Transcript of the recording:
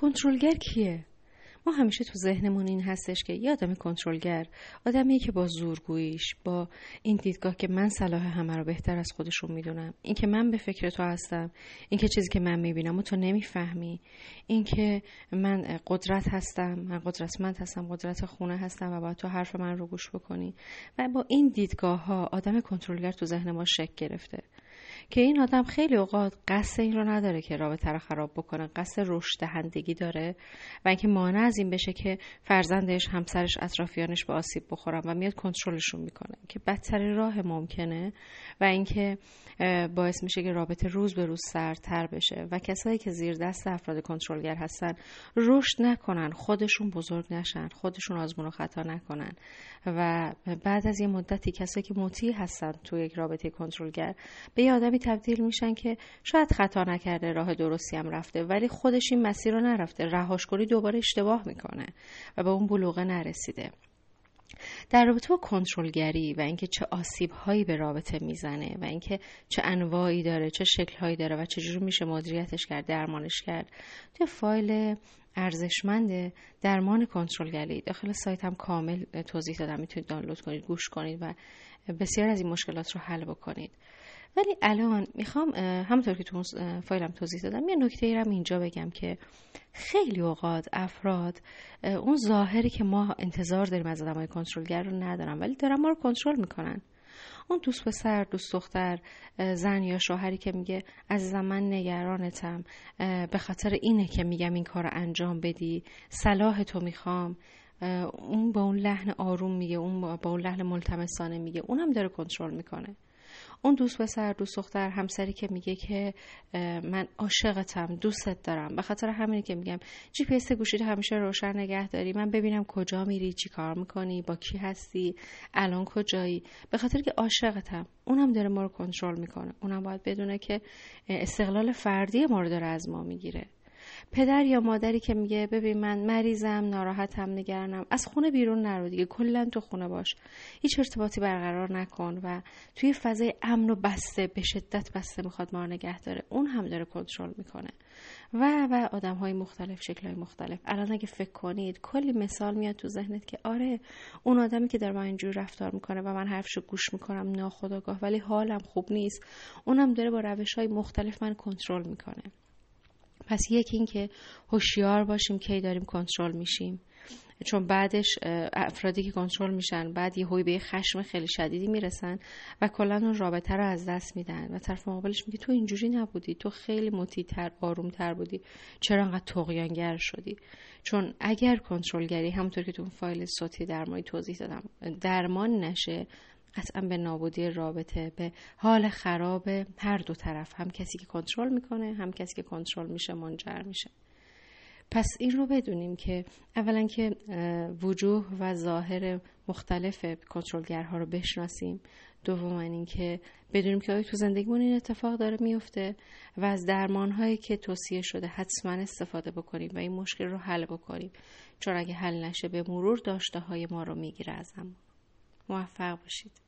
کنترلگر کیه؟ ما همیشه تو ذهنمون این هستش که یه آدم کنترلگر آدمی که با زورگوییش با این دیدگاه که من صلاح همه رو بهتر از خودشون می‌دونم. این که من به فکر تو هستم این که چیزی که من می‌بینم و تو نمی‌فهمی. این که من قدرت هستم من قدرتمند هستم قدرت خونه هستم و باید تو حرف من رو گوش بکنی. و با این دیدگاه ها آدم کنترلگر تو ذهن ما شک گرفته. که این آدم خیلی اوقات قصد این رو نداره که رابطه رو خراب بکنه قصد رشد دهندگی داره و اینکه مانع از این بشه که فرزندش همسرش اطرافیانش به آسیب بخورن و میاد کنترلشون می‌کنه که بدترین راه ممکنه و اینکه باعث میشه که رابطه روز به روز سردتر بشه و کسایی که زیر دست افراد کنترلگر هستن رشد نکنن خودشون بزرگ نشن خودشون آزمون و خطا نکنن و بعد از یه مدتی کسایی که مطیع هستن تو یک رابطه کنترلگر به یه آدمی تبدیل میشن که شاید خطا نکرده راه درستی هم رفته ولی خودش این مسیر رو نرفته. رهاش کنی دوباره اشتباه می‌کنه و به اون بلوغه نرسیده. در رابطه با کنترلگری و اینکه چه آسیب هایی به رابطه می‌زنه و اینکه چه انواعی داره چه شکل هایی داره و چجوری میشه مدیریتش کرد درمانش کرد توی فایل ارزشمند درمان کنترلگری داخل سایت هم کامل توضیح دادم. می‌تونید دانلود کنید گوش کنید و بسیار از این مشکلات رو حل بکنید. ولی الان می‌خوام همونطور که تو فایلم توضیح دادم یه نکته ای هم اینجا بگم که خیلی اوقات افراد اون ظاهری که ما انتظار داریم از آدمای کنترلگر رو ندارن ولی دارن ما رو کنترل می‌کنن. اون دوست پسر دوست دختر زن یا شوهری که میگه عزیزم من نگرانتم به خاطر اینه که میگم این کار رو انجام بدی صلاح تو می‌خوام. اون با اون لحن آروم میگه اون با اون لحن ملتمسانه میگه اونم داره کنترل می‌کنه. اون دوست پسر دوست دختر همسری که میگه که من عاشقتم دوستت دارم. به خاطر همینی که میگم جی پی اس گوشیت همیشه روشن نگه داری. من ببینم کجا میری چی کار می‌کنی با کی هستی الان کجایی. به خاطر که عاشقتم. اونم داره ما رو کنترل می‌کنه. اونم باید بدونه که استقلال فردی ما رو داره از ما می‌گیره. پدر یا مادری که میگه ببین من مریضم ناراحتم نگرانم از خونه بیرون نرو دیگه کلا تو خونه باش. هیچ ارتباطی برقرار نکن و توی فضای امن و بسته به شدت بسته می‌خواد ما رو نگه داره. اون هم داره کنترل می‌کنه. و و آدم های مختلف شکل های مختلف. الان اگه فکر کنید کلی مثال میاد تو ذهنت که آره اون آدمی که در من اینجور رفتار می‌کنه و من حرفشو گوش می‌کنم ناخداگاه ولی حالم خوب نیست. اونم داره با روش های مختلف من کنترل می‌کنه. پس یکی این که هوشیار باشیم کی داریم کنترل میشیم. چون بعدش افرادی که کنترل میشن بعد یه به خشم خیلی شدیدی می‌رسن و کلا اون رابطه رو از دست میدن و طرف مقابلش میگه تو اینجوری نبودی تو خیلی مطیعتر آرومتر بودی. چرا انقدر تقیانگر شدی؟ چون اگر کنترلگری همونطور که تو فایل صوتی درمانی توضیح دادم درمان نشه قطعا به نابودی رابطه به حال خراب هر دو طرف هم کسی که کنترل می‌کنه هم کسی که کنترل میشه منجر میشه. پس این رو بدونیم که اولا که وجوه و ظاهر مختلف کنترلگرها رو بشناسیم. دوما اینکه بدونیم که آیا تو زندگیمون این اتفاق داره میفته و از درمان هایی که توصیه شده حتما استفاده بکنیم و این مشکل رو حل بکنیم. چون اگه حل نشه به مرور داشته های ما رو می‌گیره ازمون موفق باشید.